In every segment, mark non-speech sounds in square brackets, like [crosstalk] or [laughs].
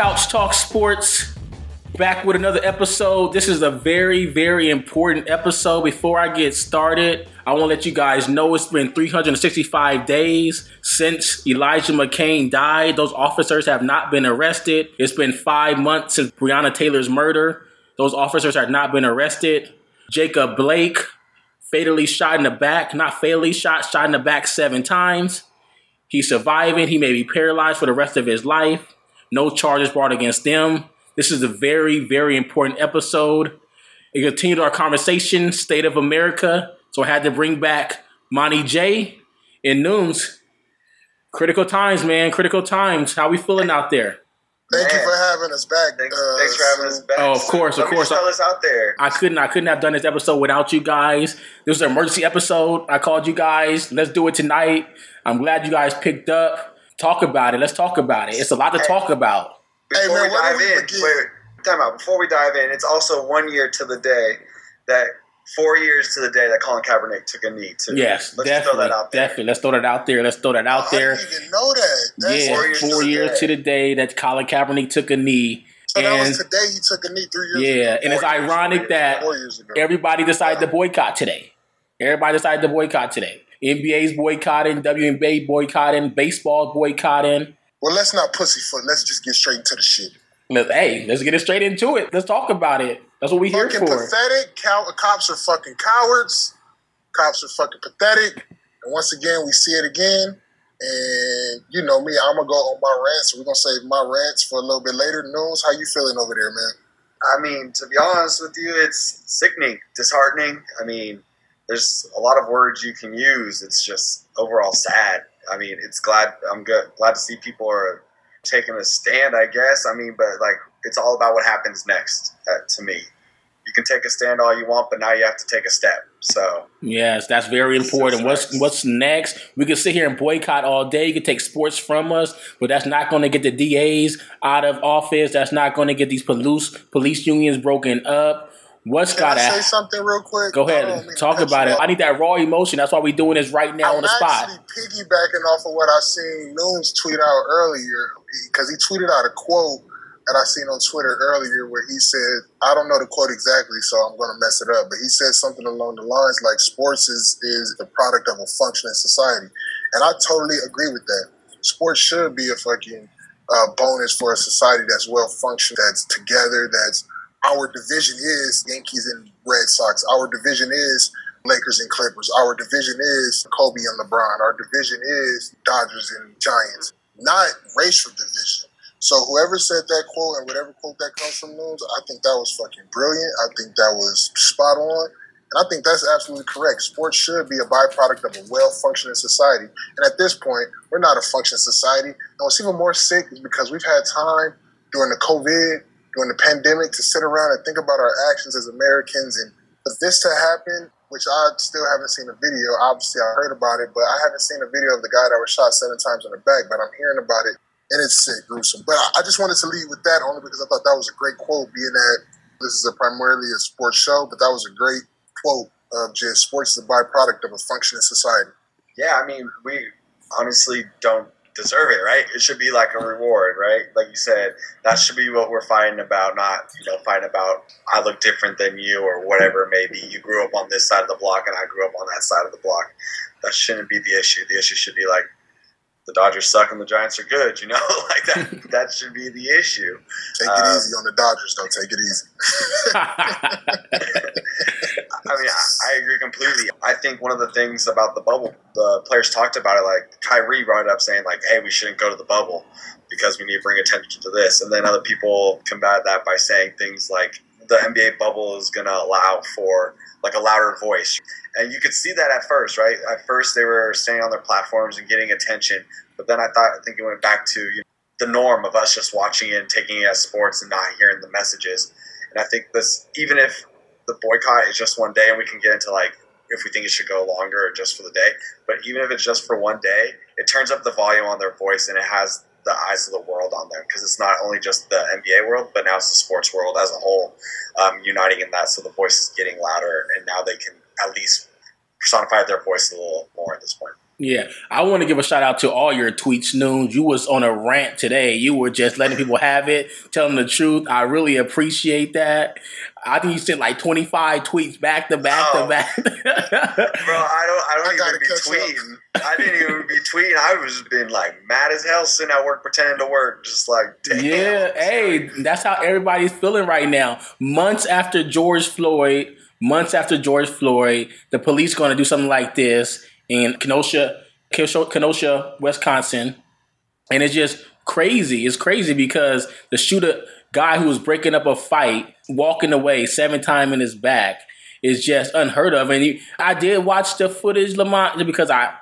Couch Talk Sports back with another episode. This is a very, very important episode. Before I get started, I want to let you guys know it's been 365 days since Elijah McClain died. Those officers have not been arrested. It's been five months since Breonna Taylor's murder. Those officers have not been arrested. Jacob Blake fatally shot in the back, not fatally shot, shot in the back seven times. He's surviving. He may be paralyzed for the rest of his life. No charges brought against them. This is a very, very important episode. It continued our conversation, State of America. So I had to bring back Monty J and Noons. Critical times, man. Critical times. How we feeling out there? Thank Man. you for having us back. Thanks, uh, thanks for having us back. Oh, of course, of course. Tell us out there. I couldn't, I couldn't have done this episode without you guys. This was an emergency episode. I called you guys. Let's do it tonight. I'm glad you guys picked up. Talk about it. Let's talk about it. It's a lot to hey, talk about. Before hey, man, we dive in, wait, wait, time out. Before we dive in, it's also one year to the day that four years to the day that Colin Kaepernick took a knee too. Yes, Let's definitely, definitely. Let's throw that out there. Let's throw that out oh, there. I didn't even know that. That's yeah, four years, four to, years the to, the day that Colin Kaepernick took a knee. So and, that was today he took a knee three years yeah, ago. Yeah, and it's ironic that everybody decided to boycott today. Everybody decided to boycott today. NBA's boycotting, WNBA boycotting, baseball boycotting. Well, let's not pussyfoot. Let's just get straight into the shit. Let's, hey, let's get it straight into it. Let's talk about it. That's what we here for. pathetic. Cow- cops are fucking cowards. Cops are fucking pathetic. And once again, we see it again. And you know me, I'm gonna go on my rants. So we're gonna save my rants for a little bit later. Noons, how you feeling over there, man? I mean, to be honest with you, it's sickening, disheartening. I mean, there's a lot of words you can use. It's just overall sad. I mean, it's glad I'm good, glad to see people are taking a stand. I guess. I mean, but like, it's all about what happens next. Uh, to me, you can take a stand all you want, but now you have to take a step. So yes, that's very important. What's what's next? We can sit here and boycott all day. You can take sports from us, but that's not going to get the DAs out of office. That's not going to get these police police unions broken up. What's got to say something real quick? Go ahead, talk about it. I need that raw emotion. That's why we're doing this right now I'm on the spot. I'm actually piggybacking off of what I seen Noons tweet out earlier because he tweeted out a quote that I seen on Twitter earlier where he said, I don't know the quote exactly, so I'm going to mess it up, but he said something along the lines like sports is is the product of a functioning society, and I totally agree with that. Sports should be a fucking uh, bonus for a society that's well functioned, that's together, that's our division is Yankees and Red Sox. Our division is Lakers and Clippers. Our division is Kobe and LeBron. Our division is Dodgers and Giants, not racial division. So whoever said that quote and whatever quote that comes from those, I think that was fucking brilliant. I think that was spot on. And I think that's absolutely correct. Sports should be a byproduct of a well functioning society. And at this point, we're not a functioning society. And what's even more sick is because we've had time during the COVID during the pandemic to sit around and think about our actions as Americans. And for this to happen, which I still haven't seen a video, obviously I heard about it, but I haven't seen a video of the guy that was shot seven times in the back, but I'm hearing about it and it's sick, gruesome. But I just wanted to leave with that only because I thought that was a great quote, being that this is a primarily a sports show, but that was a great quote of just sports is a byproduct of a functioning society. Yeah, I mean, we honestly don't deserve it, right? It should be like a reward, right? Like you said, that should be what we're fighting about, not, you know, fighting about I look different than you or whatever Maybe. You grew up on this side of the block and I grew up on that side of the block. That shouldn't be the issue. The issue should be like the Dodgers suck and the Giants are good, you know? [laughs] like that [laughs] that should be the issue. Take it um, easy on the Dodgers, don't take it easy. [laughs] I mean, I, I, agree completely. I think one of the things about the bubble, the players talked about it. Like Kyrie brought it up, saying like, "Hey, we shouldn't go to the bubble because we need to bring attention to this." And then other people combat that by saying things like, "The NBA bubble is going to allow for like a louder voice." And you could see that at first, right? At first, they were staying on their platforms and getting attention, but then I thought, I think it went back to you know, the norm of us just watching it and taking it as sports and not hearing the messages. And I think this, even if the boycott is just one day, and we can get into like if we think it should go longer or just for the day. But even if it's just for one day, it turns up the volume on their voice and it has the eyes of the world on them because it's not only just the NBA world, but now it's the sports world as a whole um, uniting in that. So the voice is getting louder, and now they can at least personify their voice a little more at this point. Yeah, I want to give a shout out to all your tweets, Noons. You was on a rant today. You were just letting people have it, telling the truth. I really appreciate that. I think you sent like twenty five tweets back to back Oh. to back. [laughs] Bro, I don't, I don't I gotta even be tweeting. I didn't even be tweeting. I was just being like mad as hell, sitting at work pretending to work, just like damn. yeah, hey, that's how everybody's feeling right now. Months after George Floyd, months after George Floyd, the police going to do something like this in Kenosha, Kenosha, Wisconsin, and it's just crazy. It's crazy because the shooter guy who was breaking up a fight, walking away seven time in his back, is just unheard of. And you, I did watch the footage, Lemonte, because I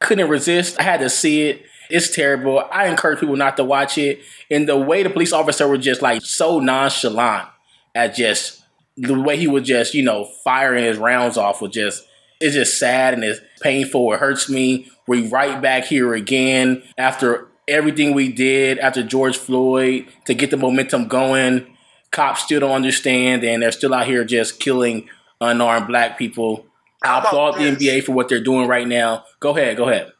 couldn't resist. I had to see it. It's terrible. I encourage people not to watch it. And the way the police officer was just like so nonchalant at just the way he was just, you know, firing his rounds off was just it's just sad and it's painful. It hurts me. We right back here again after everything we did after George Floyd to get the momentum going. Cops still don't understand and they're still out here just killing unarmed black people. I applaud the? NBA for what they're doing right now. Go ahead, go ahead.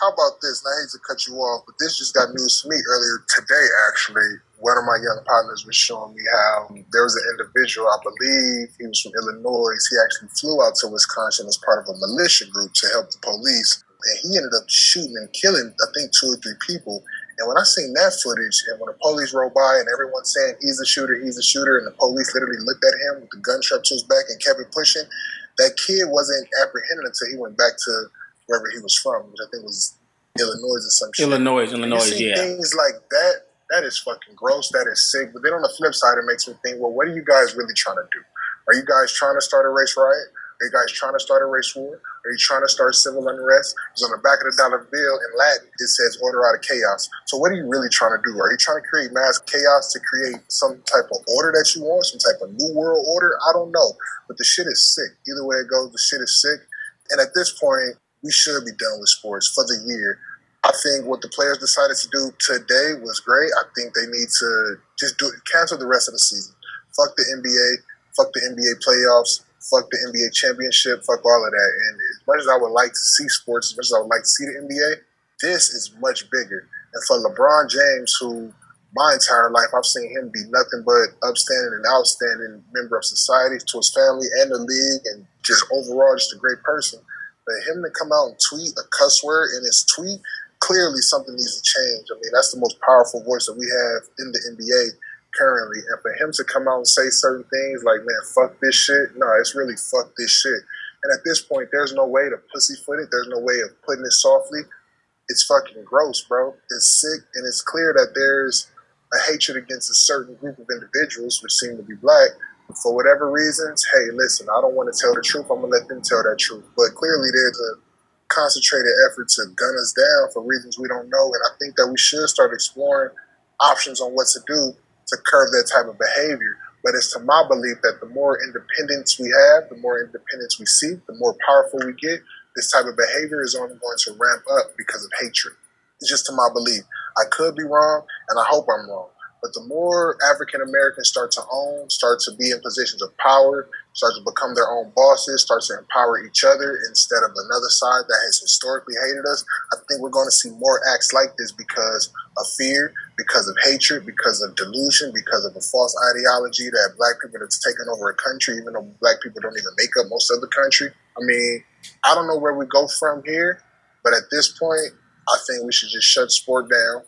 How about this? And I hate to cut you off, but this just got news to me earlier today, actually. One of my young partners was showing me how there was an individual, I believe he was from Illinois. He actually flew out to Wisconsin as part of a militia group to help the police. And he ended up shooting and killing, I think, two or three people. And when I seen that footage, and when the police rolled by and everyone's saying he's the shooter, he's the shooter, and the police literally looked at him with the gun strapped to his back and kept it pushing, that kid wasn't apprehended until he went back to wherever he was from, which I think was Illinois or some shit. Illinois, Illinois, yeah. things like that, that is fucking gross. That is sick. But then on the flip side, it makes me think, well, what are you guys really trying to do? Are you guys trying to start a race riot? Are you guys trying to start a race war? Are you trying to start civil unrest? Because on the back of the dollar bill in Latin, it says order out of chaos. So what are you really trying to do? Are you trying to create mass chaos to create some type of order that you want, some type of new world order? I don't know. But the shit is sick. Either way it goes, the shit is sick. And at this point, we should be done with sports for the year. I think what the players decided to do today was great. I think they need to just do cancel the rest of the season. Fuck the NBA. Fuck the NBA playoffs. Fuck the NBA championship. Fuck all of that. And as much as I would like to see sports, as much as I would like to see the NBA, this is much bigger. And for LeBron James, who my entire life I've seen him be nothing but upstanding and outstanding member of society to his family and the league, and just overall just a great person. But him to come out and tweet a cuss word in his tweet clearly something needs to change. I mean, that's the most powerful voice that we have in the NBA currently. And for him to come out and say certain things like, man, fuck this shit, no, it's really fuck this shit. And at this point, there's no way to pussyfoot it. There's no way of putting it softly. It's fucking gross, bro. It's sick. And it's clear that there's a hatred against a certain group of individuals, which seem to be black. For whatever reasons, hey, listen, I don't want to tell the truth. I'm going to let them tell that truth. But clearly, there's a concentrated effort to gun us down for reasons we don't know. And I think that we should start exploring options on what to do to curb that type of behavior. But it's to my belief that the more independence we have, the more independence we see, the more powerful we get, this type of behavior is only going to ramp up because of hatred. It's just to my belief. I could be wrong, and I hope I'm wrong. But the more African Americans start to own, start to be in positions of power, start to become their own bosses, start to empower each other instead of another side that has historically hated us, I think we're going to see more acts like this because of fear, because of hatred, because of delusion, because of a false ideology that black people have taken over a country, even though black people don't even make up most of the country. I mean, I don't know where we go from here, but at this point, I think we should just shut sport down.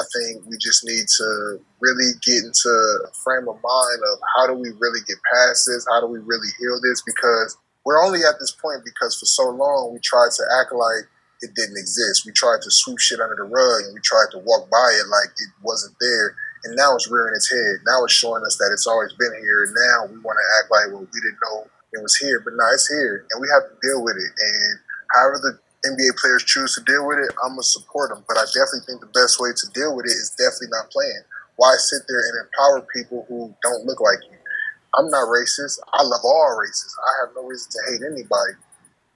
I think we just need to really get into a frame of mind of how do we really get past this? How do we really heal this? Because we're only at this point because for so long we tried to act like it didn't exist. We tried to sweep shit under the rug and we tried to walk by it like it wasn't there. And now it's rearing its head. Now it's showing us that it's always been here. And now we want to act like, well, we didn't know it was here. But now it's here. And we have to deal with it. And however the NBA players choose to deal with it, I'm gonna support them. But I definitely think the best way to deal with it is definitely not playing. Why sit there and empower people who don't look like you? I'm not racist. I love all races. I have no reason to hate anybody.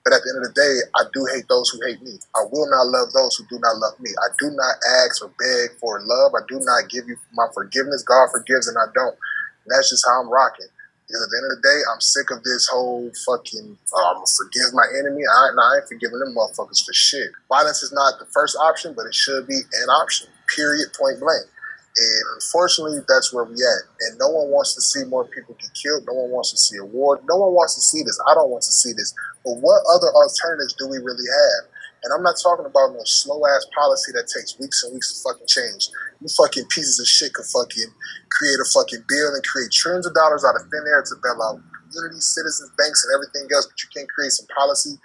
But at the end of the day, I do hate those who hate me. I will not love those who do not love me. I do not ask or beg for love. I do not give you my forgiveness. God forgives and I don't. And that's just how I'm rocking. Because at the end of the day, I'm sick of this whole fucking, oh, I'm gonna forgive my enemy. I, I ain't forgiving them motherfuckers for shit. Violence is not the first option, but it should be an option, period, point blank. And unfortunately, that's where we at. And no one wants to see more people get killed. No one wants to see a war. No one wants to see this. I don't want to see this. But what other alternatives do we really have? And I'm not talking about no slow ass policy that takes weeks and weeks to fucking change. You fucking pieces of shit could fucking create a fucking bill and create trillions of dollars out of thin air to bail out communities, citizens, banks, and everything else, but you can't create some policy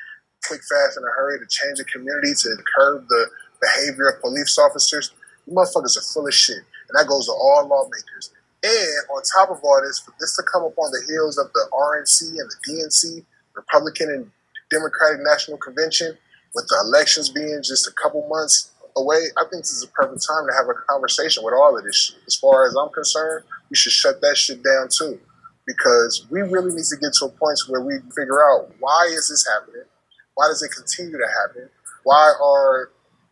quick, fast, in a hurry to change the community, to curb the behavior of police officers. You motherfuckers are full of shit. And that goes to all lawmakers. And on top of all this, for this to come up on the heels of the RNC and the DNC, Republican and Democratic National Convention, with the elections being just a couple months away, I think this is a perfect time to have a conversation with all of this shit. As far as I'm concerned, we should shut that shit down too. Because we really need to get to a point where we figure out why is this happening? Why does it continue to happen? Why are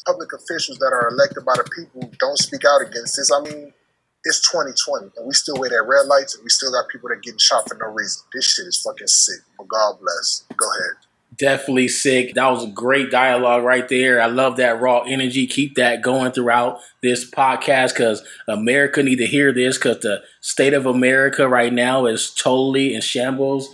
public officials that are elected by the people don't speak out against this. I mean, it's 2020 and we still wait at red lights and we still got people that getting shot for no reason. This shit is fucking sick. But God bless. Go ahead. Definitely sick. That was a great dialogue right there. I love that raw energy. Keep that going throughout this podcast because America need to hear this because the state of America right now is totally in shambles.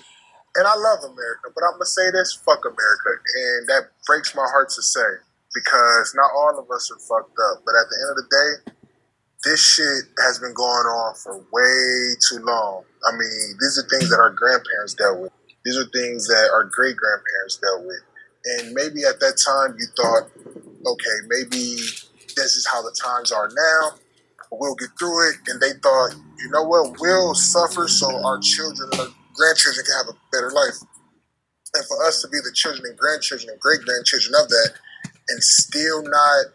And I love America, but I'm gonna say this: fuck America, and that breaks my heart to say because not all of us are fucked up. But at the end of the day, this shit has been going on for way too long. I mean, these are things that our grandparents dealt with. These are things that our great grandparents dealt with. And maybe at that time you thought, okay, maybe this is how the times are now. We'll get through it. And they thought, you know what, we'll suffer so our children and our grandchildren can have a better life. And for us to be the children and grandchildren and great grandchildren of that, and still not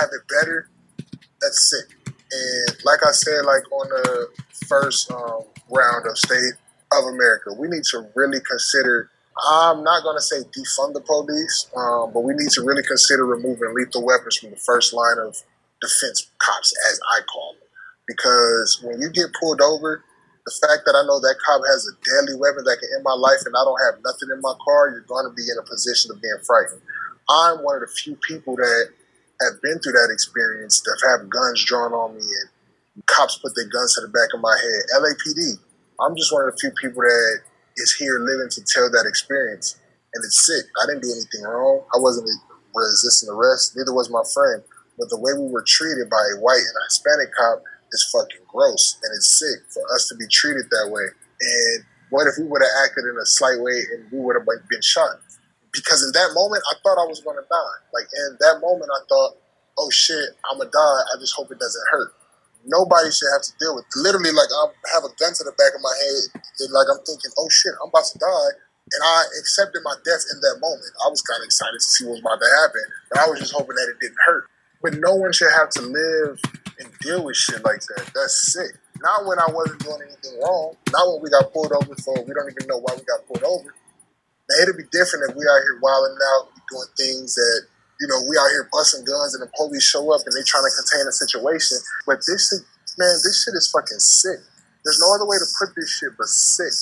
have it better, that's sick. And like I said, like on the first um, round of State of America, we need to really consider. I'm not going to say defund the police, um, but we need to really consider removing lethal weapons from the first line of defense cops, as I call them. Because when you get pulled over, the fact that I know that cop has a deadly weapon that can end my life and I don't have nothing in my car, you're going to be in a position of being frightened. I'm one of the few people that have been through that experience that have guns drawn on me and cops put their guns to the back of my head. LAPD. I'm just one of the few people that is here living to tell that experience. And it's sick. I didn't do anything wrong. I wasn't resisting arrest. Neither was my friend. But the way we were treated by a white and a Hispanic cop is fucking gross. And it's sick for us to be treated that way. And what if we would have acted in a slight way and we would have been shot? because in that moment I thought I was going to die. Like in that moment I thought, oh shit, I'm gonna die. I just hope it doesn't hurt. Nobody should have to deal with. Literally, like I have a gun to the back of my head, and like I'm thinking, oh shit, I'm about to die. And I accepted my death in that moment. I was kind of excited to see what was about to happen, but I was just hoping that it didn't hurt. But no one should have to live and deal with shit like that. That's sick. Not when I wasn't doing anything wrong. Not when we got pulled over for we don't even know why we got pulled over. Now it'd be different if we out here wilding out, doing things that you know we out here busting guns and the police show up and they trying to contain a situation. But this, shit, man, this shit is fucking sick. There's no other way to put this shit but sick.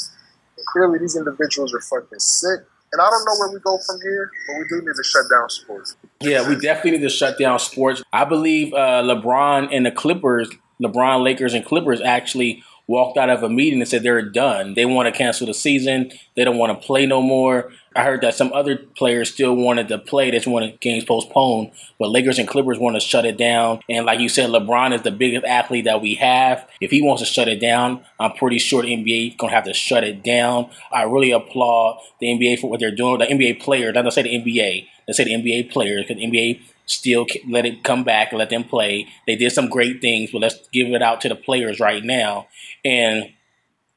And clearly, these individuals are fucking sick. And I don't know where we go from here, but we do need to shut down sports. Yeah, we definitely need to shut down sports. I believe uh, LeBron and the Clippers, LeBron, Lakers, and Clippers actually walked out of a meeting and said they're done. They want to cancel the season. They don't want to play no more. I heard that some other players still wanted to play. They just wanted games postponed. But Lakers and Clippers want to shut it down. And like you said, LeBron is the biggest athlete that we have. If he wants to shut it down, I'm pretty sure the NBA gonna have to shut it down. I really applaud the NBA for what they're doing. The NBA players, not to say the NBA, let's say the NBA players, because NBA still let it come back and let them play. They did some great things, but let's give it out to the players right now. And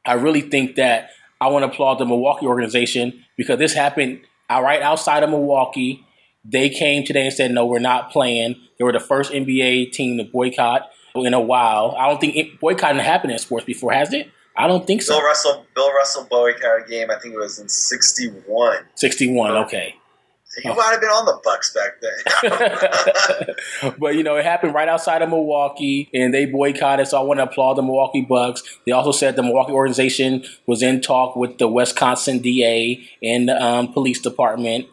I really think that I want to applaud the Milwaukee organization because this happened right outside of Milwaukee. They came today and said, no, we're not playing. They were the first NBA team to boycott in a while. I don't think it, boycotting happened in sports before, has it? I don't think so. Bill Russell, Bill Russell boycotted a game. I think it was in '61. '61, uh, okay. You might have been on the Bucks back then. [laughs] but you know, it happened right outside of Milwaukee, and they boycotted. So I want to applaud the Milwaukee Bucks. They also said the Milwaukee organization was in talk with the Wisconsin DA and the um, police department.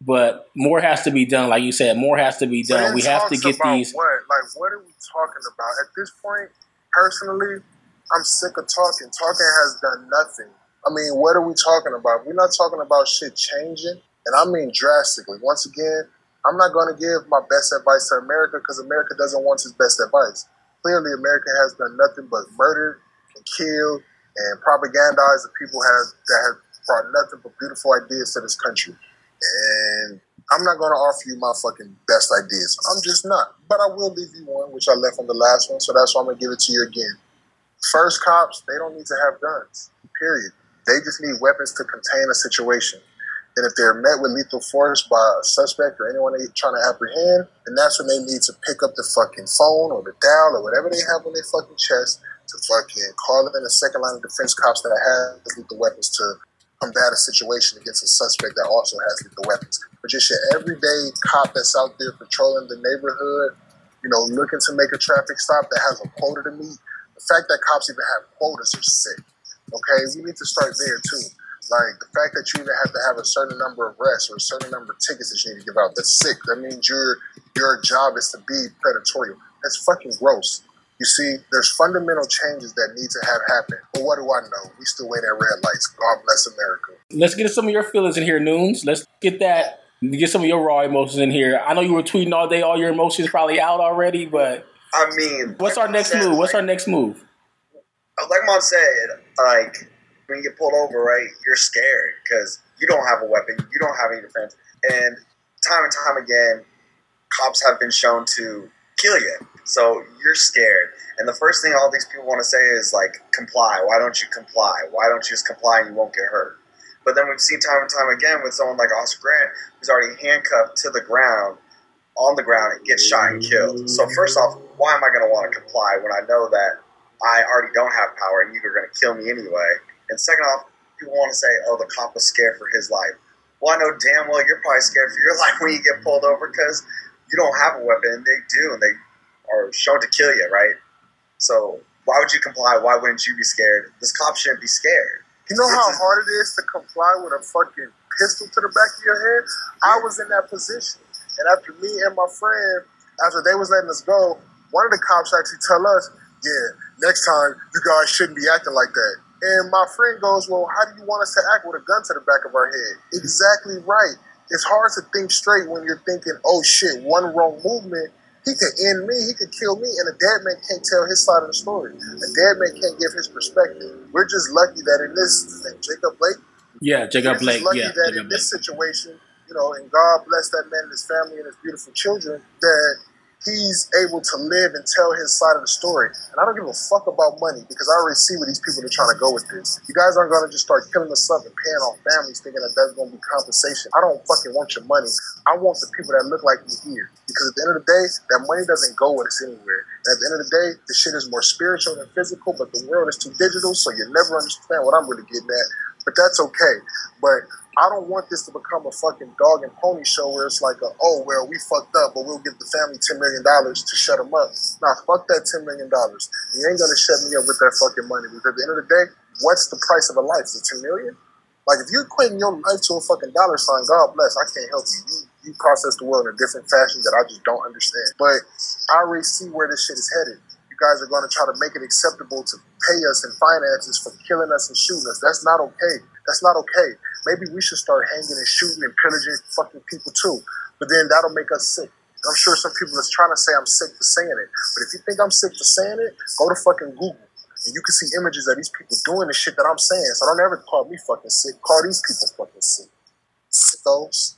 But more has to be done, like you said. More has to be done. We have to get these. What? Like, what are we talking about at this point? Personally, I'm sick of talking. Talking has done nothing. I mean, what are we talking about? We're not talking about shit changing. And I mean drastically. Once again, I'm not going to give my best advice to America because America doesn't want his best advice. Clearly, America has done nothing but murder and kill and propagandize the people have, that have brought nothing but beautiful ideas to this country. And I'm not going to offer you my fucking best ideas. I'm just not. But I will leave you one, which I left on the last one. So that's why I'm going to give it to you again. First cops, they don't need to have guns, period. They just need weapons to contain a situation. And if they're met with lethal force by a suspect or anyone they're trying to apprehend, then that's when they need to pick up the fucking phone or the dial or whatever they have on their fucking chest to fucking call in a second line of defense cops that have lethal weapons to combat a situation against a suspect that also has lethal weapons. But just your everyday cop that's out there patrolling the neighborhood, you know, looking to make a traffic stop that has a quota to meet. The fact that cops even have quotas are sick. Okay, we need to start there too. Like the fact that you even have to have a certain number of rests or a certain number of tickets that you need to give out. That's sick. That means your your job is to be predatory. That's fucking gross. You see, there's fundamental changes that need to have happen. But what do I know? We still wait at red lights. God bless America. Let's get some of your feelings in here, Noons. Let's get that. Get some of your raw emotions in here. I know you were tweeting all day. All your emotions probably out already, but I mean, what's our next said, move? What's like, our next move? Like Mom said, like when you get pulled over, right, you're scared because you don't have a weapon, you don't have any defense, and time and time again, cops have been shown to kill you. So you're scared, and the first thing all these people want to say is like, "Comply. Why don't you comply? Why don't you just comply and you won't get hurt?" But then we've seen time and time again with someone like Oscar Grant, who's already handcuffed to the ground, on the ground, and gets shot and killed. So first off, why am I going to want to comply when I know that I already don't have power and you're going to kill me anyway? And second off, people want to say, oh, the cop was scared for his life. Well, I know damn well you're probably scared for your [laughs] life when you get pulled over because you don't have a weapon and they do and they are shown to kill you, right? So why would you comply? Why wouldn't you be scared? This cop shouldn't be scared. You know how hard it is to comply with a fucking pistol to the back of your head? I was in that position. And after me and my friend, after they was letting us go, one of the cops actually tell us, yeah, next time you guys shouldn't be acting like that. And my friend goes, Well, how do you want us to act with a gun to the back of our head? Exactly right. It's hard to think straight when you're thinking, Oh shit, one wrong movement, he could end me, he could kill me, and a dead man can't tell his side of the story. A dead man can't give his perspective. We're just lucky that in this, Jacob Blake? Yeah, Jacob Blake. lucky yeah, that Jacob in this situation, you know, and God bless that man and his family and his beautiful children, that he's able to live and tell his side of the story. And I don't give a fuck about money because I already see where these people are trying to go with this. You guys aren't going to just start killing us up and paying off families thinking that that's going to be compensation. I don't fucking want your money. I want the people that look like me here. Because at the end of the day, that money doesn't go anywhere. And at the end of the day, the shit is more spiritual than physical, but the world is too digital, so you never understand what I'm really getting at. But that's okay. But I don't want this to become a fucking dog and pony show where it's like, a, oh well, we fucked up, but we'll give the family ten million dollars to shut them up. Nah, fuck that ten million dollars. You ain't gonna shut me up with that fucking money because at the end of the day, what's the price of a life? Is it ten million? Like if you're equating your life to a fucking dollar sign, God bless, I can't help you. You you process the world in a different fashion that I just don't understand. But I already see where this shit is headed. You guys are going to try to make it acceptable to pay us in finances for killing us and shooting us. That's not okay. That's not okay maybe we should start hanging and shooting and pillaging fucking people too. But then that'll make us sick. I'm sure some people is trying to say I'm sick for saying it. But if you think I'm sick for saying it, go to fucking Google. And you can see images of these people doing the shit that I'm saying. So don't ever call me fucking sick. Call these people fucking sick. Sickos.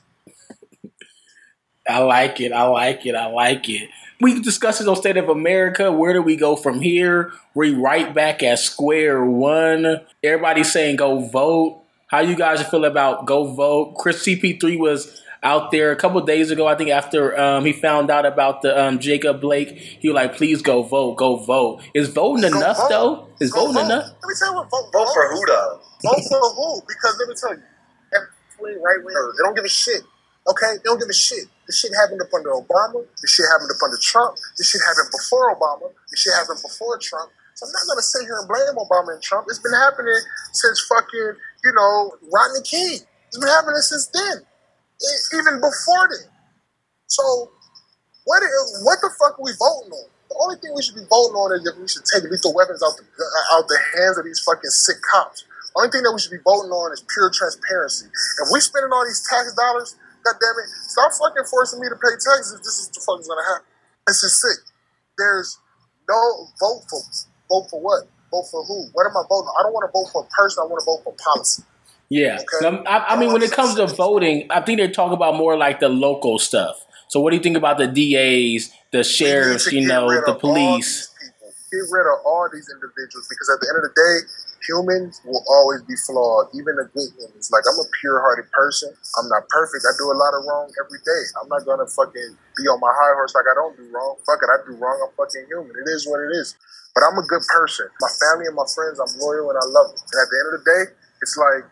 I like it. I like it. I like it. We discussed it on State of America. Where do we go from here? We right back at square one. Everybody's saying go vote. How you guys feel about go vote? Chris CP3 was out there a couple days ago. I think after um, he found out about the um, Jacob Blake, he was like, "Please go vote, go vote." Is voting go enough vote. though? Is go voting vote. enough? Let me tell you what vote, vote, for who though? Vote for who? Because let me tell you, right wing, they don't give a shit Okay, they don't give a shit. This shit happened up under Obama. This shit happened up under Trump. This shit happened before Obama. This shit happened before Trump. So I'm not gonna sit here and blame Obama and Trump. It's been happening since fucking, you know, Rodney King. It's been happening since then, even before then. So what is, what the fuck are we voting on? The only thing we should be voting on is if we should take lethal weapons out the uh, out the hands of these fucking sick cops. The Only thing that we should be voting on is pure transparency. If we're spending all these tax dollars, god damn it, stop fucking forcing me to pay taxes if this is the fuck is gonna happen. This is sick. There's no vote for vote for what? Vote for who? What am I voting? I don't want to vote for a person. I want to vote for policy. Yeah, okay? I, I, mean, when it comes to voting, I think they're talking about more like the local stuff. So, what do you think about the DAs, the sheriffs, you know, the police? Get rid of all these individuals because at the end of the day, humans will always be flawed, even the good humans. Like I'm a pure-hearted person. I'm not perfect. I do a lot of wrong every day. I'm not gonna fucking be on my high horse like I don't do wrong. Fuck it, I do wrong. I'm fucking human. It is what it is. But I'm a good person. My family and my friends, I'm loyal and I love them. And at the end of the day, it's like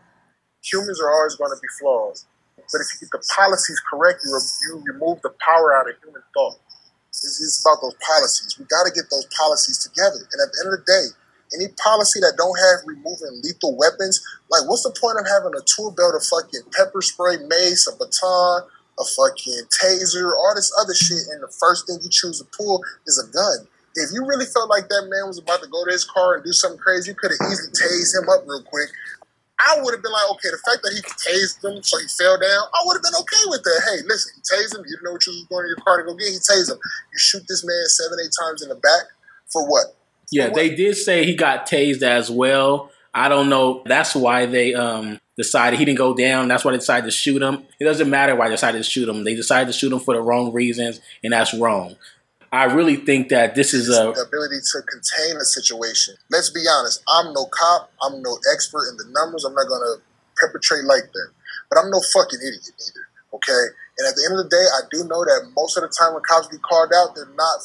humans are always going to be flawed. But if you get the policies correct, you, you remove the power out of human thought. It's, it's about those policies. We got to get those policies together. And at the end of the day, any policy that don't have removing lethal weapons, like what's the point of having a tool belt, a fucking pepper spray, mace, a baton, a fucking taser, all this other shit, and the first thing you choose to pull is a gun if you really felt like that man was about to go to his car and do something crazy, you could have easily tased him up real quick. I would have been like, okay, the fact that he tased him so he fell down, I would have been okay with that. Hey, listen, he tased him. You didn't know what you was going to your car to go get. He tased him. You shoot this man seven, eight times in the back for what? For yeah, what? they did say he got tased as well. I don't know. That's why they um decided he didn't go down. That's why they decided to shoot him. It doesn't matter why they decided to shoot him. They decided to shoot him for the wrong reasons, and that's wrong. I really think that this is a the ability to contain a situation. Let's be honest. I'm no cop. I'm no expert in the numbers. I'm not gonna perpetrate like that. But I'm no fucking idiot either. Okay. And at the end of the day, I do know that most of the time when cops get called out, they're not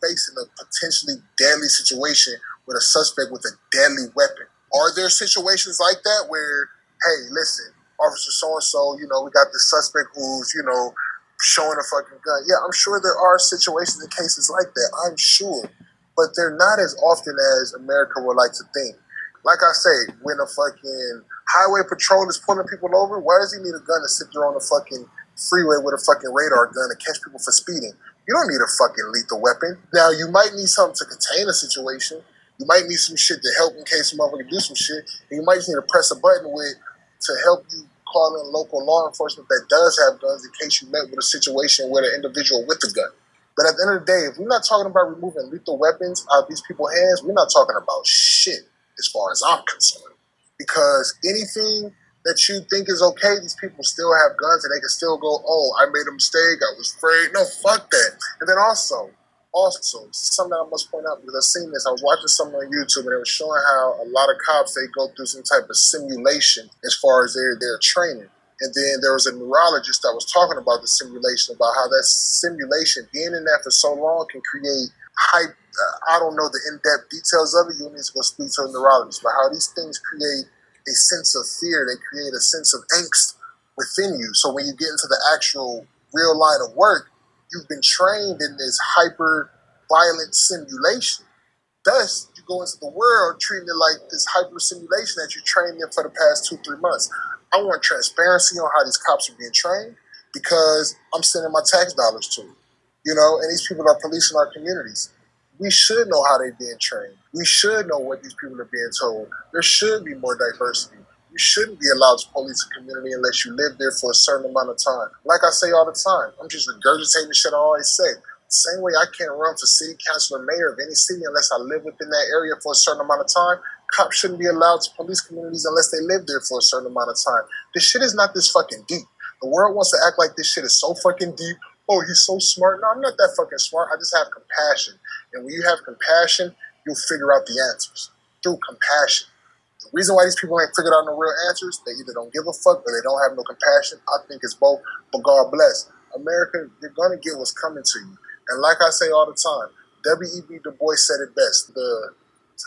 facing a potentially deadly situation with a suspect with a deadly weapon. Are there situations like that where, hey, listen, Officer So and So, you know, we got this suspect who's, you know, showing a fucking gun. Yeah, I'm sure there are situations and cases like that. I'm sure. But they're not as often as America would like to think. Like I say, when a fucking highway patrol is pulling people over, why does he need a gun to sit there on the fucking freeway with a fucking radar gun to catch people for speeding? You don't need a fucking lethal weapon. Now, you might need something to contain a situation. You might need some shit to help in case a motherfucker do some shit. And you might just need to press a button with to help you call in local law enforcement that does have guns in case you met with a situation with an individual with a gun. But at the end of the day, if we're not talking about removing lethal weapons out of these people's hands, we're not talking about shit as far as I'm concerned. Because anything that you think is okay, these people still have guns and they can still go, oh, I made a mistake, I was afraid. No, fuck that. And then also, also, something I must point out because I've seen this. I was watching something on YouTube and it was showing how a lot of cops they go through some type of simulation as far as their their training. And then there was a neurologist that was talking about the simulation, about how that simulation, being in that for so long, can create hype. Uh, I don't know the in depth details of it. You need to go speak to a neurologist, but how these things create a sense of fear, they create a sense of angst within you. So when you get into the actual real line of work, you've been trained in this hyper violent simulation. Thus, you go into the world treating it like this hyper simulation that you trained in for the past two, three months. I want transparency on how these cops are being trained because I'm sending my tax dollars to them. You know, and these people are policing our communities. We should know how they're being trained. We should know what these people are being told. There should be more diversity you shouldn't be allowed to police a community unless you live there for a certain amount of time. Like I say all the time, I'm just regurgitating shit I always say. Same way I can't run for city council or mayor of any city unless I live within that area for a certain amount of time. Cops shouldn't be allowed to police communities unless they live there for a certain amount of time. This shit is not this fucking deep. The world wants to act like this shit is so fucking deep. Oh, he's so smart. No, I'm not that fucking smart. I just have compassion. And when you have compassion, you'll figure out the answers through compassion reason why these people ain't figured out no real answers, they either don't give a fuck or they don't have no compassion. I think it's both, but God bless. America, you're gonna get what's coming to you. And like I say all the time, W.E.B. Du Bois said it best. The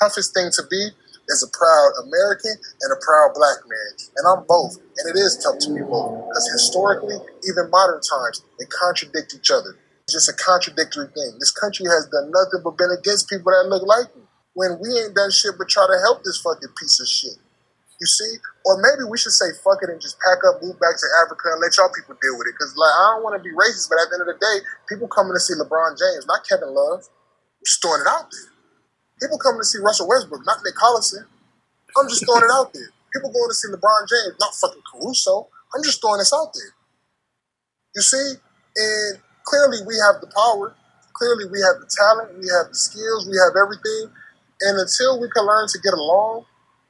toughest thing to be is a proud American and a proud black man. And I'm both. And it is tough to be both. Because historically, even modern times, they contradict each other. It's just a contradictory thing. This country has done nothing but been against people that look like me. When we ain't done shit but try to help this fucking piece of shit. You see? Or maybe we should say fuck it and just pack up, move back to Africa and let y'all people deal with it. Because, like, I don't want to be racist, but at the end of the day, people coming to see LeBron James, not Kevin Love. I'm just throwing it out there. People coming to see Russell Westbrook, not Nick Collison. I'm just throwing it out there. People going to see LeBron James, not fucking Caruso. I'm just throwing this out there. You see? And clearly we have the power. Clearly we have the talent. We have the skills. We have everything. And until we can learn to get along,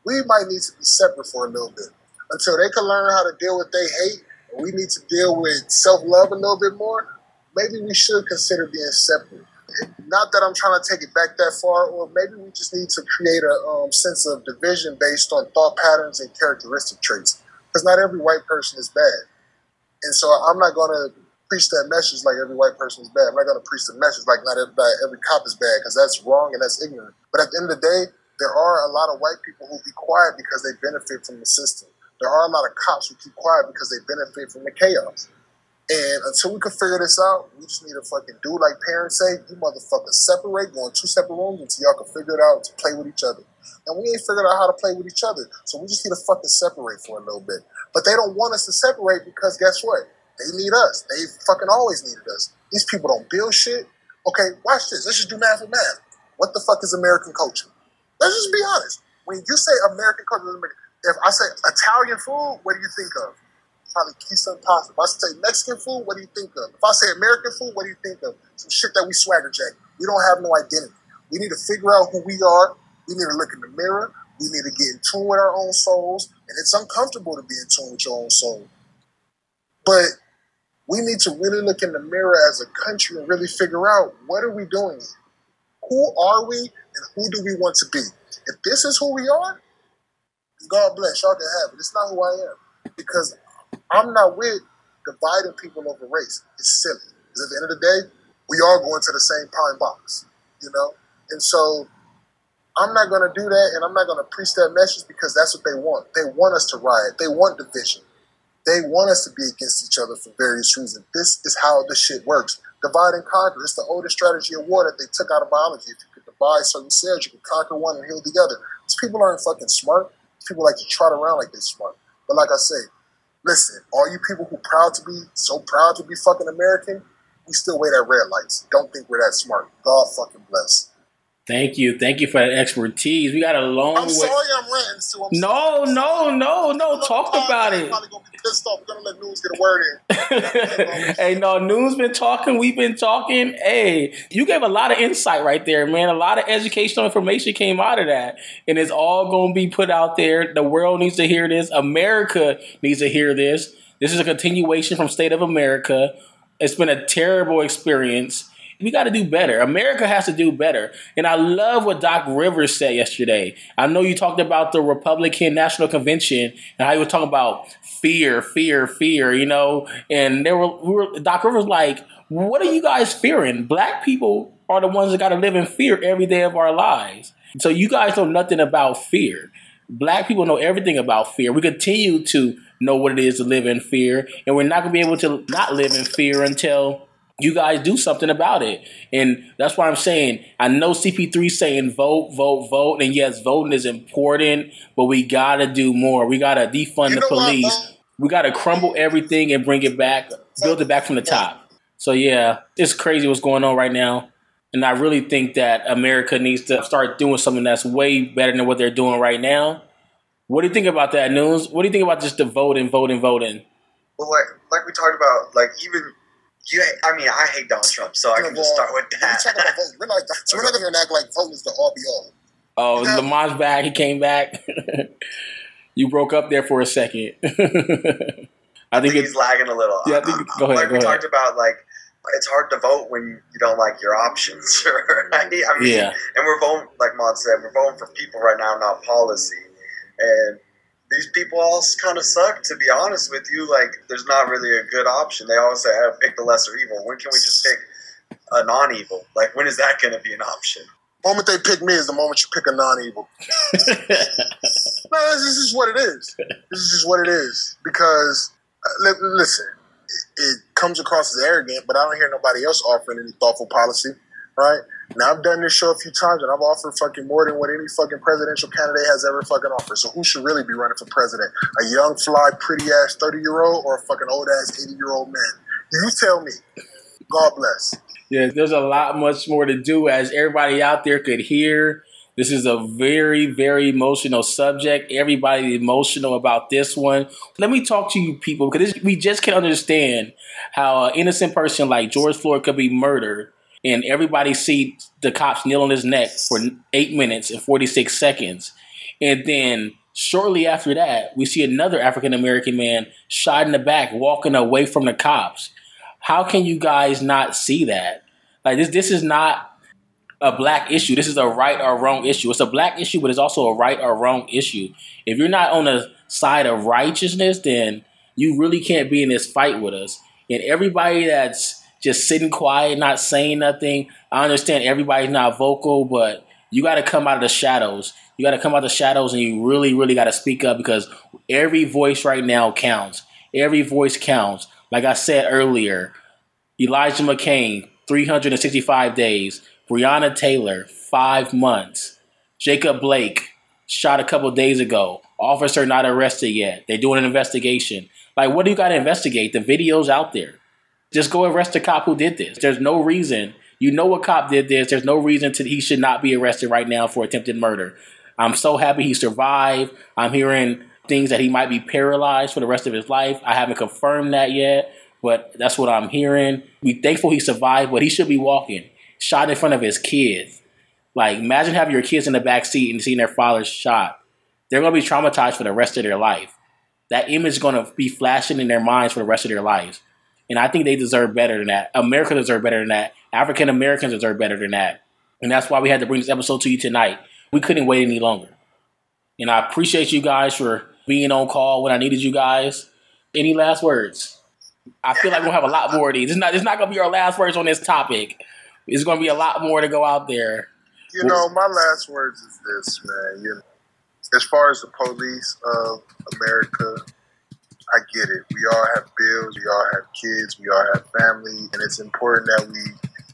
we might need to be separate for a little bit. Until they can learn how to deal with they hate, we need to deal with self love a little bit more, maybe we should consider being separate. Not that I'm trying to take it back that far, or maybe we just need to create a um, sense of division based on thought patterns and characteristic traits. Because not every white person is bad. And so I'm not going to preach that message like every white person is bad. I'm not going to preach the message like not every, every cop is bad, because that's wrong and that's ignorant. But at the end of the day, there are a lot of white people who be quiet because they benefit from the system. There are a lot of cops who keep quiet because they benefit from the chaos. And until we can figure this out, we just need to fucking do like parents say, you motherfuckers separate, go in two separate rooms until y'all can figure it out to play with each other. And we ain't figured out how to play with each other. So we just need to fucking separate for a little bit. But they don't want us to separate because guess what? They need us. They fucking always needed us. These people don't build shit. Okay, watch this. Let's just do math and math. What the fuck is American culture? Let's just be honest. When you say American culture, if I say Italian food, what do you think of? probably Keystone Pasta. If I say Mexican food, what do you think of? If I say American food, what do you think of? Some shit that we swagger jack. We don't have no identity. We need to figure out who we are. We need to look in the mirror. We need to get in tune with our own souls. And it's uncomfortable to be in tune with your own soul. But we need to really look in the mirror as a country and really figure out what are we doing? Who are we and who do we want to be? If this is who we are, God bless, y'all can have it. It's not who I am. Because I'm not with dividing people over race. It's silly. Because at the end of the day, we all go into the same pine box, you know? And so I'm not going to do that and I'm not going to preach that message because that's what they want. They want us to riot. They want division. They want us to be against each other for various reasons. This is how this shit works. Divide and conquer. It's the oldest strategy of war that they took out of biology. If you could divide certain cells, you could conquer one and heal the other. These people aren't fucking smart. These people like to trot around like they're smart. But like I say, listen, all you people who proud to be so proud to be fucking American, we still wait at red lights. Don't think we're that smart. God fucking bless. Thank you, thank you for that expertise. We got a long I'm way. sorry I'm ranting, so I'm No, sorry. no, no, no. Talk about I'm it. probably gonna be pissed off. We're gonna let Noons get a word in. [laughs] hey, no, Noon's been talking. We've been talking. Hey, you gave a lot of insight right there, man. A lot of educational information came out of that, and it's all going to be put out there. The world needs to hear this. America needs to hear this. This is a continuation from State of America. It's been a terrible experience. We got to do better. America has to do better. And I love what Doc Rivers said yesterday. I know you talked about the Republican National Convention and how you were talking about fear, fear, fear, you know, and there were, we were Doc Rivers like, what are you guys fearing? Black people are the ones that got to live in fear every day of our lives. So you guys know nothing about fear. Black people know everything about fear. We continue to know what it is to live in fear, and we're not going to be able to not live in fear until you guys do something about it. And that's why I'm saying I know CP3 saying vote, vote, vote, and yes, voting is important, but we gotta do more. We gotta defund You the what, police. we gotta crumble everything and bring it back, build it back from the top. So yeah, it's crazy what's going on right now. And I really think that America needs to start doing something that's way better than what they're doing right now. What do you think about that, Noons? What do you think about just the voting, voting, voting? Well, like like we talked about, like even you. I mean, I hate Donald Trump, so I can just start with We talk about that. We're not. So we're not gonna act like voting is the all be all. Oh, Yeah. Lemonte's back. He came back. [laughs] you broke up there for a second. [laughs] I think He's it's lagging a little. Yeah, I think- uh, go ahead, Like go we ahead. talked about, like it's hard to vote when you don't like your options, [laughs] right? I mean, Yeah. and we're voting, like Mon said, we're voting for people right now, not policy. And these people all kind of suck, to be honest with you. Like, there's not really a good option. They always say, oh, pick the lesser evil. When can we just pick a non evil? Like, when is that going to be an option? The moment they pick me is the moment you pick a non-evil. [laughs] no, this is what it is. This is just what it is. Because uh, listen, it comes across as arrogant, but I don't hear nobody else offering any thoughtful policy, right? Now I've done this show a few times, and I've offered fucking more than what any fucking presidential candidate has ever fucking offered. So who should really be running for president? A young, fly, pretty ass thirty year old, or a fucking old ass eighty year old man? You tell me. God bless. Yeah, there's a lot much more to do, as everybody out there could hear. This is a very, very emotional subject. Everybody emotional about this one. Let me talk to you people because we just can't understand how an innocent person like George Floyd could be murdered and everybody see the cops kneel on his neck for eight minutes and 46 seconds. And then shortly after that, we see another African American man shot in the back walking away from the cops. How can you guys not see that? Like this this is not a black issue. This is a right or wrong issue. It's a black issue, but it's also a right or wrong issue. If you're not on the side of righteousness, then you really can't be in this fight with us. And everybody that's just sitting quiet, not saying nothing, I understand everybody's not vocal, but you got to come out of the shadows. You got to come out of the shadows and you really, really got to speak up because every voice right now counts. Every voice counts. Like I said earlier, Elijah McClain, 365 days. Breonna Taylor, five months. Jacob Blake, shot a couple days ago. Officer not arrested yet. They're doing an investigation. Like, what do you got to investigate? The video's out there. Just go arrest the cop who did this. There's no reason. You know a cop did this. There's no reason to he should not be arrested right now for attempted murder. I'm so happy he survived. I'm hearing things that he might be paralyzed for the rest of his life. I haven't confirmed that yet, but that's what I'm hearing. We thankful he survived, but he should be walking shot in front of his kids. Like, imagine having your kids in the back seat and seeing their father shot. They're to be traumatized for the rest of their life. That image is to be flashing in their minds for the rest of their lives. And I think they deserve better than that. America deserves better than that. African Americans deserve better than that. And that's why we had to bring this episode to you tonight. We couldn't wait any longer. And I appreciate you guys for being on call when I needed you guys. Any last words? I feel like we'll have a lot more of these. It's not, it's not going to be our last words on this topic. It's going to be a lot more to go out there. You know, my last words is this, man. You know, as far as the police of America, I get it. We all have bills. We all have kids. We all have family, and it's important that we,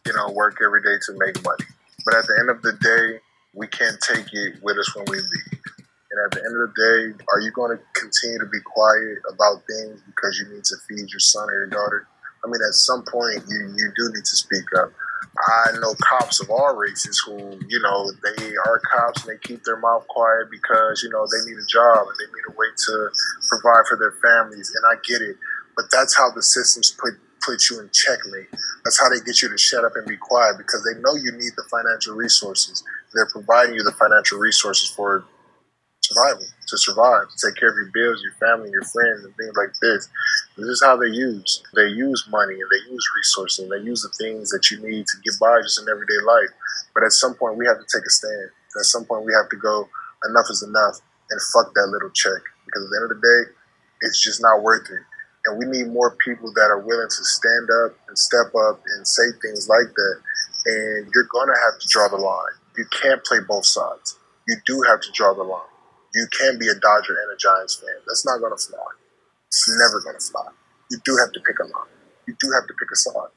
you know, work every day to make money. But at the end of the day, we can't take it with us when we leave. And at the end of the day, are you going to continue to be quiet about things because you need to feed your son or your daughter? I mean, at some point, you, you do need to speak up. I know cops of all races who, you know, they are cops and they keep their mouth quiet because, you know, they need a job and they need a way to provide for their families. And I get it. But that's how the systems put put you in checkmate. That's how they get you to shut up and be quiet because they know you need the financial resources. They're providing you the financial resources for survival, to survive, to take care of your bills, your family, your friends, and things like this. This is how they use. They use money and they use resources and they use the things that you need to get by just in everyday life. But at some point, we have to take a stand. At some point, we have to go, enough is enough, and fuck that little check. Because at the end of the day, it's just not worth it. And we need more people that are willing to stand up and step up and say things like that. And you're going to have to draw the line. You can't play both sides. You do have to draw the line you can be a Dodger and a Giants fan. That's not going to fly. It's never going to fly. You do have to pick a line. You do have to pick a side.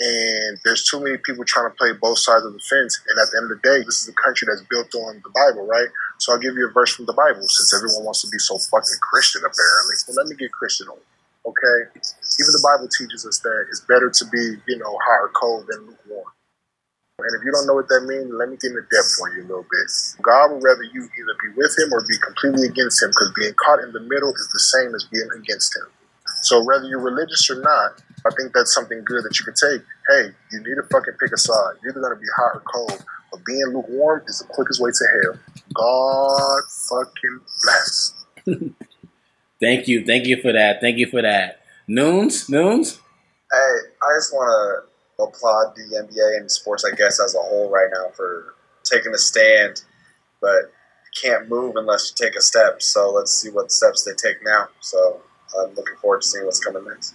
And there's too many people trying to play both sides of the fence. And at the end of the day, this is a country that's built on the Bible, right? So I'll give you a verse from the Bible since everyone wants to be so fucking Christian, apparently. So let me get Christian on. Okay? Even the Bible teaches us that it's better to be, you know, hot or cold than lukewarm. And if you don't know what that means, let me get into depth for you a little bit. God would rather you either be with him or be completely against him because being caught in the middle is the same as being against him. So whether you're religious or not, I think that's something good that you can take. Hey, you need to fucking pick a side. You're either going to be hot or cold. But being lukewarm is the quickest way to hell. God fucking bless. [laughs] Thank you. Thank you for that. Thank you for that. Noons? Noons? Hey, I just want to applaud the NBA and sports, I guess, as a whole right now for taking a stand, but can't move unless you take a step. So let's see what steps they take now. So I'm looking forward to seeing what's coming next.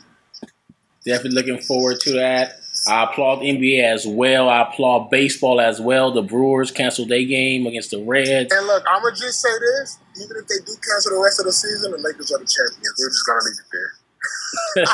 Definitely looking forward to that. I applaud NBA as well. I applaud baseball as well. The Brewers canceled their game against the Reds. And look, I'm gonna just say this: even if they do cancel the rest of the season, the Lakers are the champions. We're just gonna leave it there. [laughs]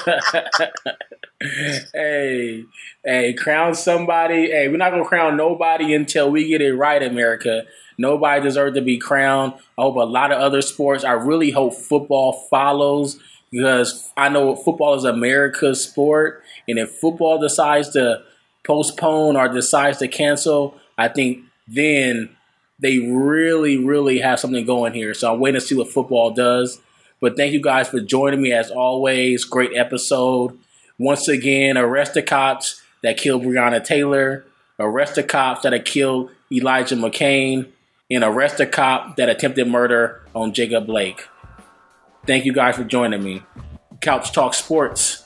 hey, hey, crown somebody. Hey, we're not gonna crown nobody until we get it right, America. Nobody deserves to be crowned. I hope a lot of other sports. I really hope football follows because I know football is America's sport, and if football decides to postpone or decides to cancel, I think then they really, really have something going here. So I'm waiting to see what football does. But thank you guys for joining me as always. Great episode. Once again, arrest the cops that killed Breonna Taylor, arrest the cops that killed Elijah McClain, and arrest the cop that attempted murder on Jacob Blake. Thank you guys for joining me. Couch Talk Sports